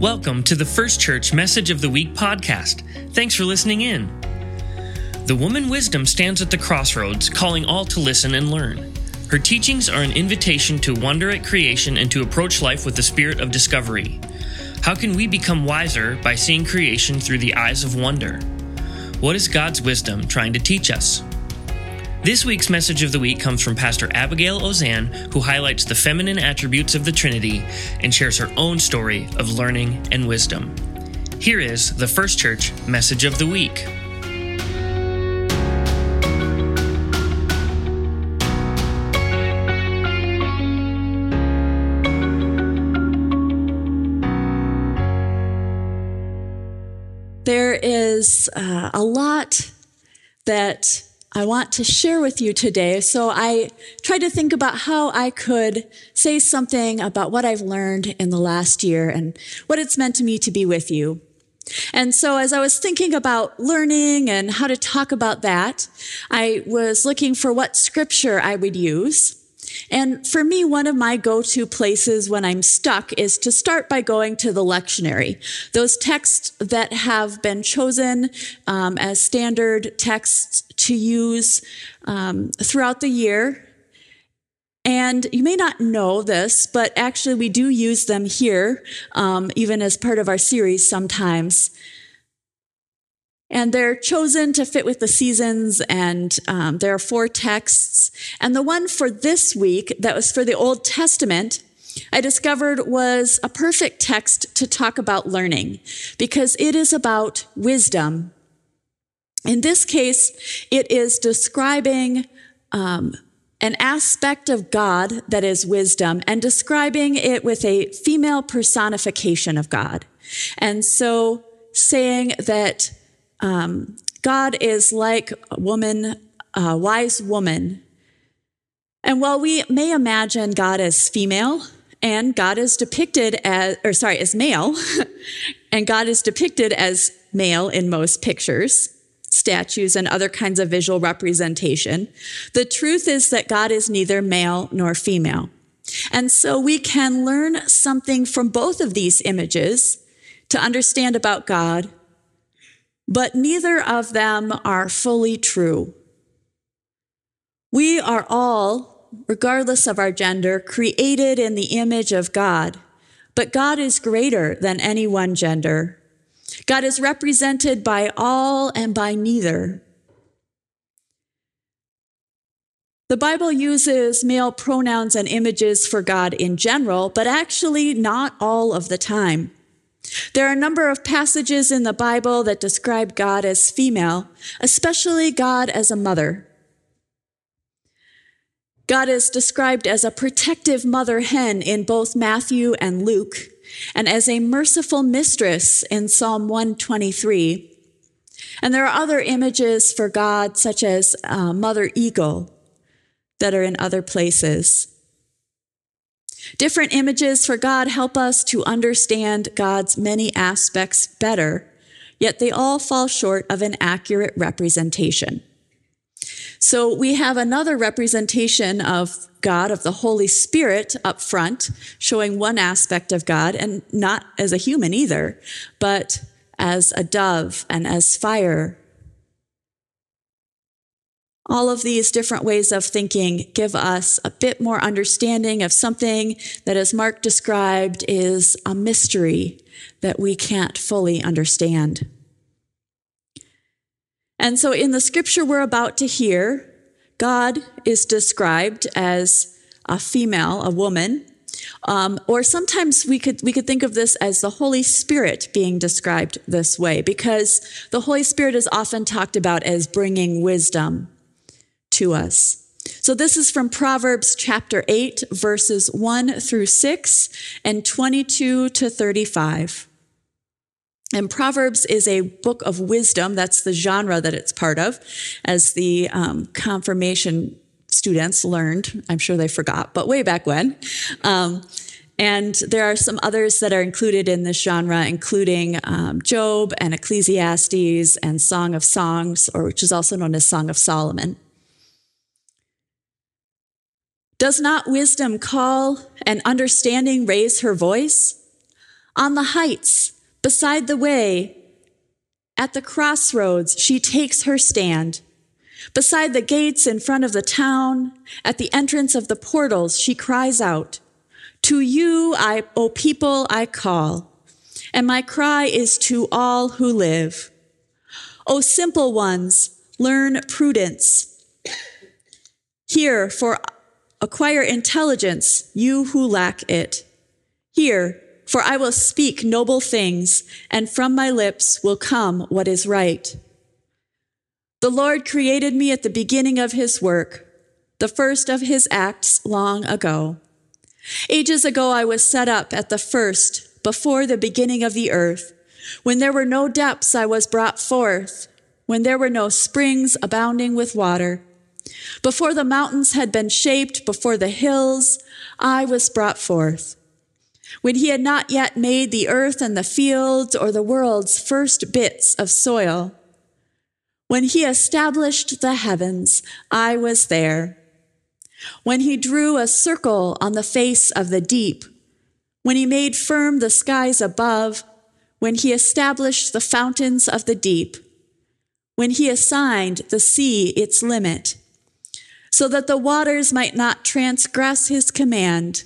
Welcome to the First Church Message of the Week podcast. Thanks for listening in. The woman wisdom stands at the crossroads, calling all to listen and learn. Her teachings are an invitation to wonder at creation and to approach life with the spirit of discovery. How can we become wiser by seeing creation through the eyes of wonder? What is God's wisdom trying to teach us? This week's message of the week comes from Pastor Abigail Ozan, who highlights the feminine attributes of the Trinity and shares her own story of learning and wisdom. Here is the First Church message of the week. There is uh, a lot that I want to share with you today. So I tried to think about how I could say something about what I've learned in the last year and what it's meant to me to be with you. And so as I was thinking about learning and how to talk about that, I was looking for what scripture I would use. And for me, one of my go-to places when I'm stuck is to start by going to the lectionary. Those texts that have been chosen um, as standard texts to use um, throughout the year. And you may not know this, but actually we do use them here, um, even as part of our series sometimes. And they're chosen to fit with the seasons, and um, there are four texts. And the one for this week, that was for the Old Testament, I discovered was a perfect text to talk about learning because it is about wisdom. In this case, it is describing um, an aspect of God that is wisdom and describing it with a female personification of God. And so saying that um, God is like a woman, a wise woman. And while we may imagine God as female, and God is depicted as, or sorry, as male, and God is depicted as male in most pictures, statues, and other kinds of visual representation, the truth is that God is neither male nor female. And so we can learn something from both of these images to understand about God but neither of them are fully true. We are all, regardless of our gender, created in the image of God, but God is greater than any one gender. God is represented by all and by neither. The Bible uses male pronouns and images for God in general, but actually not all of the time. There are a number of passages in the Bible that describe God as female, especially God as a mother. God is described as a protective mother hen in both Matthew and Luke, and as a merciful mistress in Psalm 123. And there are other images for God, such as uh, mother eagle, that are in other places. Different images for God help us to understand God's many aspects better, yet they all fall short of an accurate representation. So we have another representation of God, of the Holy Spirit up front, showing one aspect of God, and not as a human either, but as a dove and as fire all of these different ways of thinking give us a bit more understanding of something that, as Mark described, is a mystery that we can't fully understand. And so, in the scripture we're about to hear, God is described as a female, a woman, um, or sometimes we could we could think of this as the Holy Spirit being described this way, because the Holy Spirit is often talked about as bringing wisdom to us. So this is from Proverbs chapter 8, verses 1 through 6 and 22 to 35. And Proverbs is a book of wisdom. That's the genre that it's part of, as the um, confirmation students learned. I'm sure they forgot, but way back when. Um, and there are some others that are included in this genre, including um, Job and Ecclesiastes and Song of Songs, or which is also known as Song of Solomon. Does not wisdom call and understanding raise her voice? On the heights, beside the way, at the crossroads, she takes her stand. Beside the gates in front of the town, at the entrance of the portals, she cries out, To you, I, O people, I call, and my cry is to all who live. O simple ones, learn prudence. Hear, for acquire intelligence, you who lack it. Hear, for I will speak noble things, and from my lips will come what is right. The Lord created me at the beginning of his work, the first of his acts long ago. Ages ago, I was set up at the first, before the beginning of the earth. When there were no depths, I was brought forth. When there were no springs abounding with water. Before the mountains had been shaped, before the hills, I was brought forth when he had not yet made the earth and the fields or the world's first bits of soil. When he established the heavens, I was there. When he drew a circle on the face of the deep, when he made firm the skies above, when he established the fountains of the deep, when he assigned the sea its limit, so that the waters might not transgress his command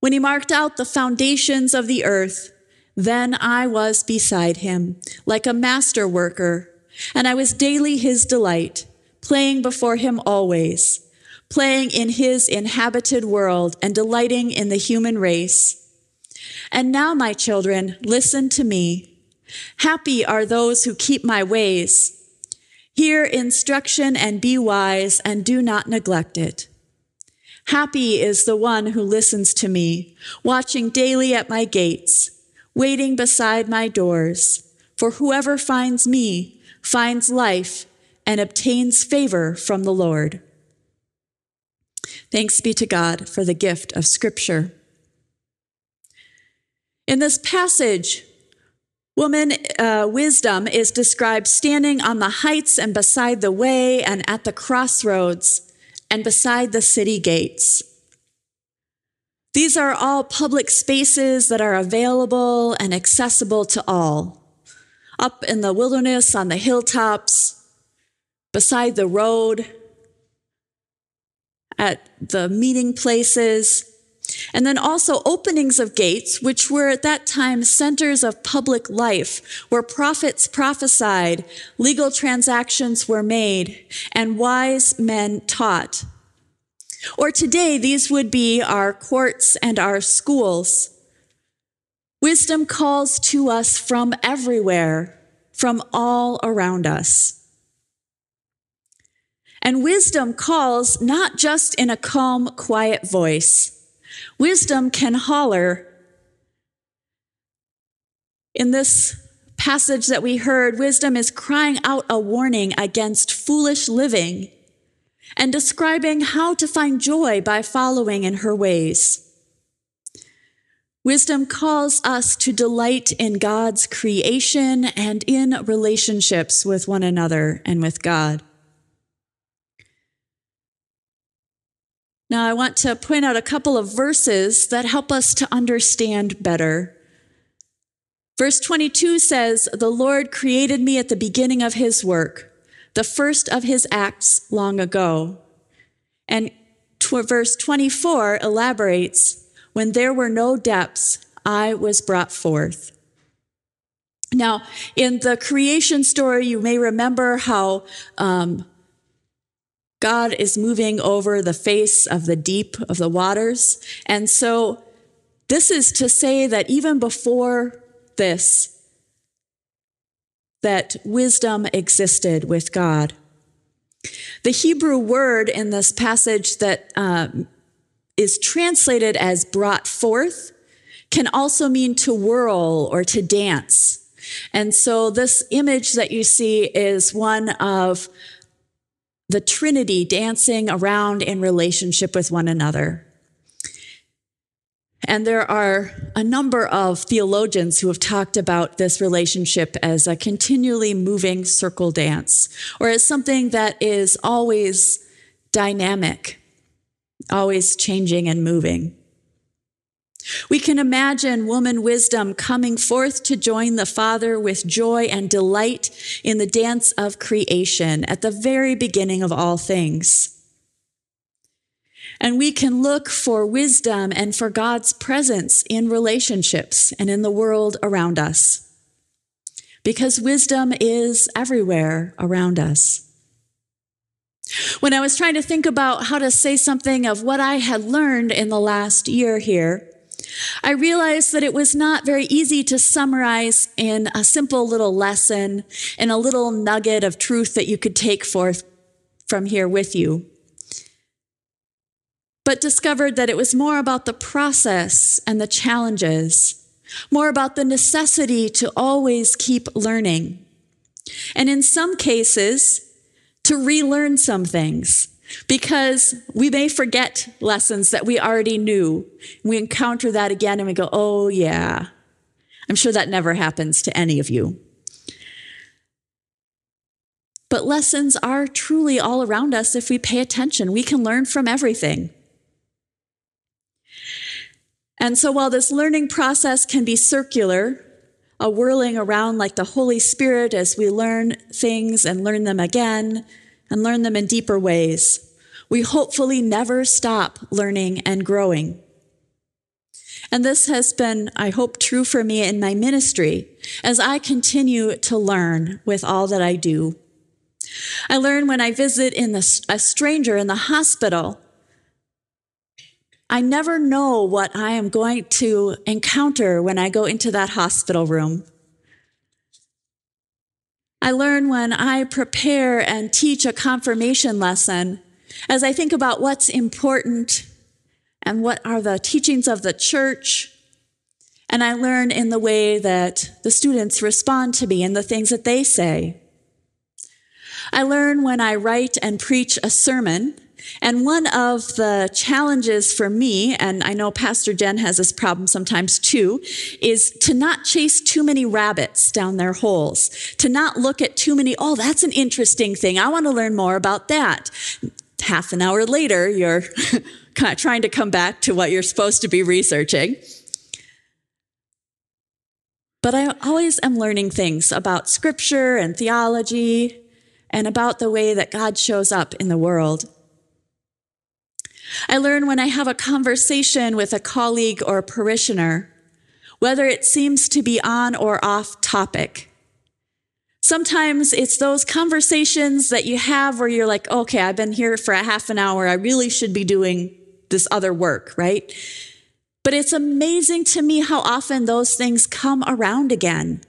when he marked out the foundations of the earth, then I was beside him, like a master worker, and I was daily his delight, playing before him always, playing in his inhabited world and delighting in the human race. And now, my children, listen to me. Happy are those who keep my ways. Hear instruction and be wise, and do not neglect it. Happy is the one who listens to me, watching daily at my gates, waiting beside my doors. For whoever finds me finds life and obtains favor from the Lord. Thanks be to God for the gift of Scripture. In this passage, woman uh, wisdom is described standing on the heights and beside the way and at the crossroads and beside the city gates. These are all public spaces that are available and accessible to all. Up in the wilderness, on the hilltops, beside the road, at the meeting places, and then also openings of gates, which were at that time centers of public life, where prophets prophesied, legal transactions were made, and wise men taught. Or today, these would be our courts and our schools. Wisdom calls to us from everywhere, from all around us. And wisdom calls not just in a calm, quiet voice. Wisdom can holler. In this passage that we heard, wisdom is crying out a warning against foolish living and describing how to find joy by following in her ways. Wisdom calls us to delight in God's creation and in relationships with one another and with God. Now, I want to point out a couple of verses that help us to understand better. Verse 22 says, The Lord created me at the beginning of his work, the first of his acts long ago. And verse 24 elaborates, When there were no depths, I was brought forth. Now, in the creation story, you may remember how um, God is moving over the face of the deep of the waters. And so this is to say that even before this, that wisdom existed with God. The Hebrew word in this passage that um, is translated as brought forth can also mean to whirl or to dance. And so this image that you see is one of the Trinity dancing around in relationship with one another. And there are a number of theologians who have talked about this relationship as a continually moving circle dance, or as something that is always dynamic, always changing and moving. We can imagine woman wisdom coming forth to join the Father with joy and delight in the dance of creation at the very beginning of all things. And we can look for wisdom and for God's presence in relationships and in the world around us. Because wisdom is everywhere around us. When I was trying to think about how to say something of what I had learned in the last year here, I realized that it was not very easy to summarize in a simple little lesson in a little nugget of truth that you could take forth from here with you. But discovered that it was more about the process and the challenges, more about the necessity to always keep learning. And in some cases, to relearn some things because we may forget lessons that we already knew. We encounter that again and we go, oh, yeah. I'm sure that never happens to any of you. But lessons are truly all around us if we pay attention. We can learn from everything. And so while this learning process can be circular, a whirling around like the Holy Spirit as we learn things and learn them again and learn them in deeper ways. We hopefully never stop learning and growing. And this has been, I hope, true for me in my ministry as I continue to learn with all that I do. I learn when I visit in the, a stranger in the hospital. I never know what I am going to encounter when I go into that hospital room. I learn when I prepare and teach a confirmation lesson as I think about what's important and what are the teachings of the church. And I learn in the way that the students respond to me and the things that they say. I learn when I write and preach a sermon and one of the challenges for me, and I know Pastor Jen has this problem sometimes too, is to not chase too many rabbits down their holes, to not look at too many, oh, that's an interesting thing. I want to learn more about that. Half an hour later, you're trying to come back to what you're supposed to be researching. But I always am learning things about scripture and theology and about the way that God shows up in the world. I learn when I have a conversation with a colleague or a parishioner, whether it seems to be on or off topic. Sometimes it's those conversations that you have where you're like, okay, I've been here for a half an hour. I really should be doing this other work, right? But it's amazing to me how often those things come around again.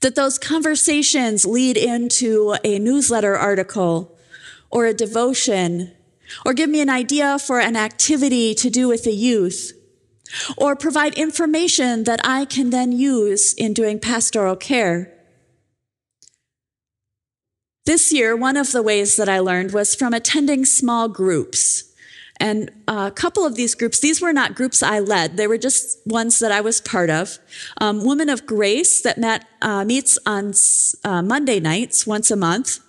That those conversations lead into a newsletter article or a devotion or give me an idea for an activity to do with the youth, or provide information that I can then use in doing pastoral care. This year, one of the ways that I learned was from attending small groups. And a couple of these groups, these were not groups I led, they were just ones that I was part of. Um, Women of Grace that met, uh, meets on uh, Monday nights once a month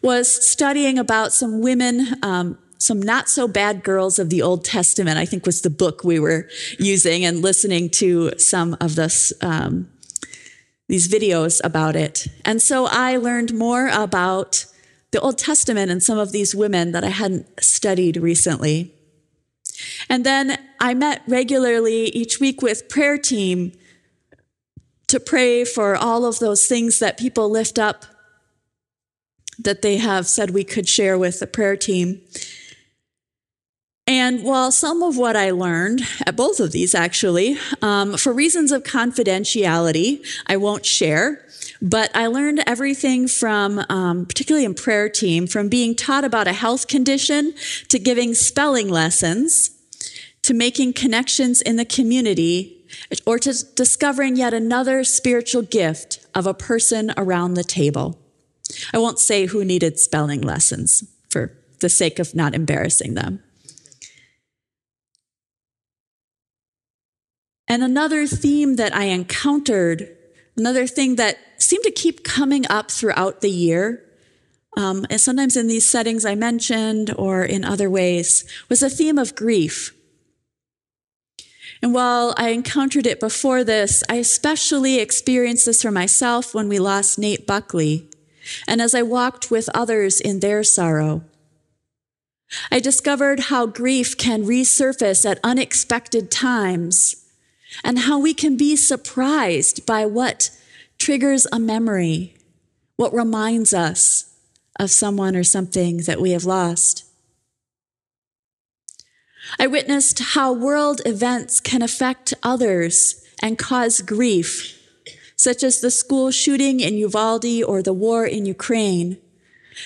was studying about some women um, some not so bad girls of the Old Testament, I think was the book we were using and listening to some of this, um, these videos about it. And so I learned more about the Old Testament and some of these women that I hadn't studied recently. And then I met regularly each week with prayer team to pray for all of those things that people lift up that they have said we could share with the prayer team. And while some of what I learned at both of these actually, um, for reasons of confidentiality, I won't share, but I learned everything from, um, particularly in prayer team, from being taught about a health condition to giving spelling lessons to making connections in the community or to discovering yet another spiritual gift of a person around the table. I won't say who needed spelling lessons for the sake of not embarrassing them. And another theme that I encountered, another thing that seemed to keep coming up throughout the year, um, and sometimes in these settings I mentioned or in other ways, was a theme of grief. And while I encountered it before this, I especially experienced this for myself when we lost Nate Buckley, and as I walked with others in their sorrow. I discovered how grief can resurface at unexpected times, and how we can be surprised by what triggers a memory, what reminds us of someone or something that we have lost. I witnessed how world events can affect others and cause grief, such as the school shooting in Uvalde or the war in Ukraine.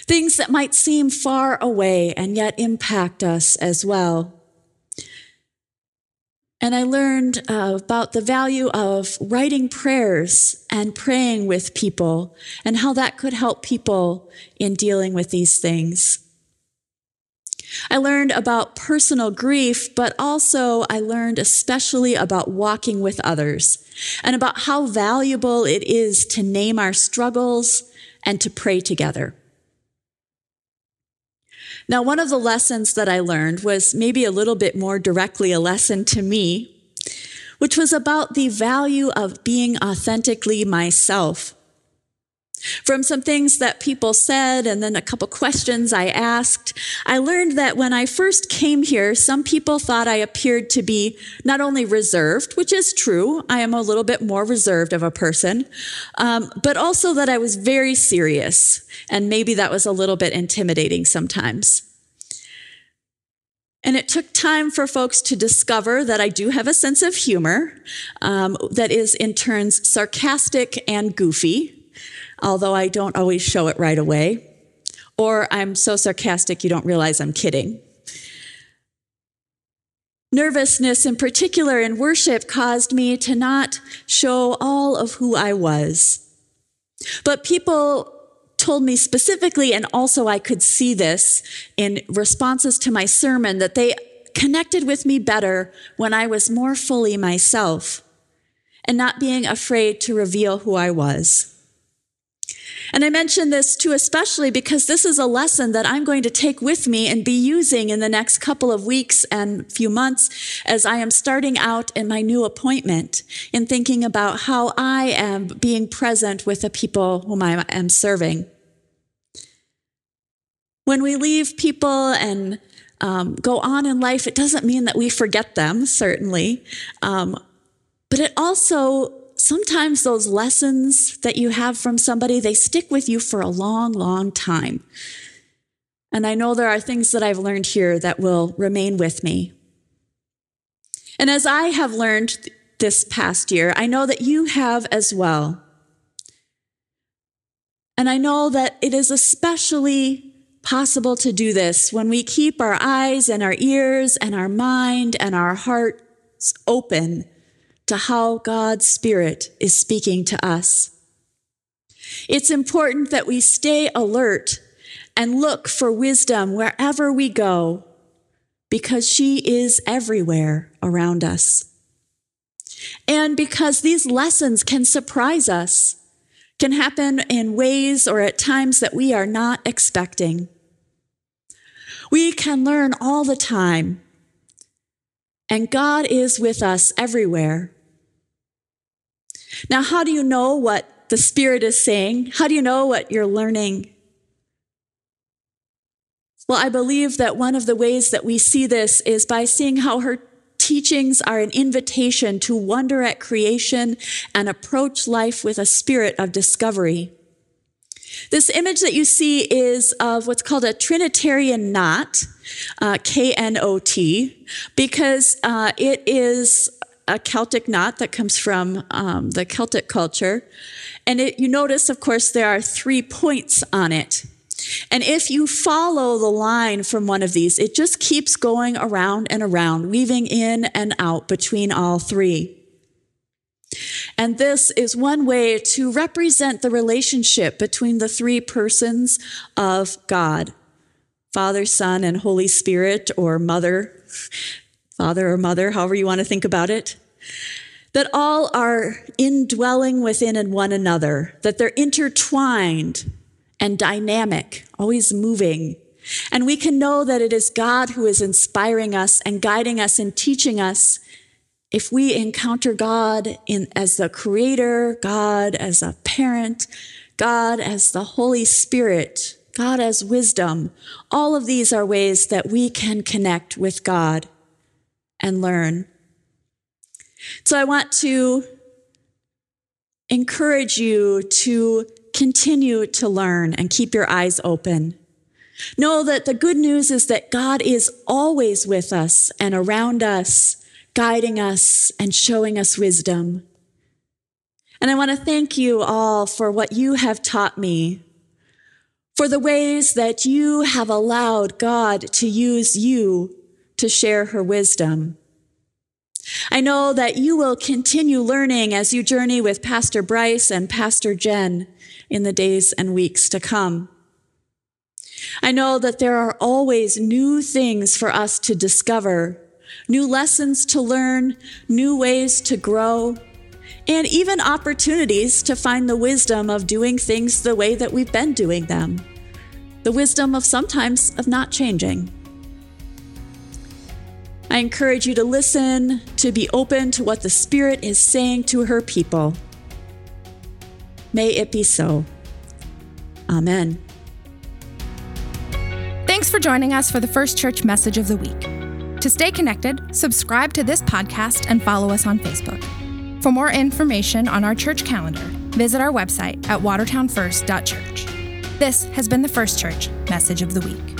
Things that might seem far away and yet impact us as well. And I learned uh, about the value of writing prayers and praying with people and how that could help people in dealing with these things. I learned about personal grief, but also I learned especially about walking with others and about how valuable it is to name our struggles and to pray together. Now, one of the lessons that I learned was maybe a little bit more directly a lesson to me, which was about the value of being authentically myself from some things that people said and then a couple questions I asked, I learned that when I first came here, some people thought I appeared to be not only reserved, which is true, I am a little bit more reserved of a person, um, but also that I was very serious. And maybe that was a little bit intimidating sometimes. And it took time for folks to discover that I do have a sense of humor um, that is in turns sarcastic and goofy although I don't always show it right away. Or I'm so sarcastic you don't realize I'm kidding. Nervousness, in particular in worship, caused me to not show all of who I was. But people told me specifically, and also I could see this in responses to my sermon, that they connected with me better when I was more fully myself and not being afraid to reveal who I was. And I mention this too, especially because this is a lesson that I'm going to take with me and be using in the next couple of weeks and few months as I am starting out in my new appointment in thinking about how I am being present with the people whom I am serving. When we leave people and um, go on in life, it doesn't mean that we forget them, certainly. Um, but it also sometimes those lessons that you have from somebody, they stick with you for a long, long time. And I know there are things that I've learned here that will remain with me. And as I have learned this past year, I know that you have as well. And I know that it is especially possible to do this when we keep our eyes and our ears and our mind and our hearts open to how God's Spirit is speaking to us. It's important that we stay alert and look for wisdom wherever we go because she is everywhere around us. And because these lessons can surprise us, can happen in ways or at times that we are not expecting. We can learn all the time and God is with us everywhere. Now, how do you know what the Spirit is saying? How do you know what you're learning? Well, I believe that one of the ways that we see this is by seeing how her teachings are an invitation to wonder at creation and approach life with a spirit of discovery. This image that you see is of what's called a Trinitarian knot, uh, K N O T, because uh, it is a Celtic knot that comes from um, the Celtic culture. And it, you notice, of course, there are three points on it. And if you follow the line from one of these, it just keeps going around and around, weaving in and out between all three. And this is one way to represent the relationship between the three persons of God Father, Son, and Holy Spirit, or Mother, Father or Mother, however you want to think about it. That all are indwelling within and one another, that they're intertwined and dynamic, always moving. And we can know that it is God who is inspiring us and guiding us and teaching us if we encounter God in, as the creator, God as a parent, God as the Holy Spirit, God as wisdom, all of these are ways that we can connect with God and learn. So I want to encourage you to continue to learn and keep your eyes open. Know that the good news is that God is always with us and around us, guiding us and showing us wisdom. And I want to thank you all for what you have taught me, for the ways that you have allowed God to use you to share her wisdom. I know that you will continue learning as you journey with Pastor Bryce and Pastor Jen in the days and weeks to come. I know that there are always new things for us to discover, new lessons to learn, new ways to grow, and even opportunities to find the wisdom of doing things the way that we've been doing them. The wisdom of sometimes of not changing. I encourage you to listen, to be open to what the Spirit is saying to her people. May it be so. Amen. Thanks for joining us for the First Church Message of the Week. To stay connected, subscribe to this podcast and follow us on Facebook. For more information on our church calendar, visit our website at watertownfirst.church. This has been the First Church Message of the Week.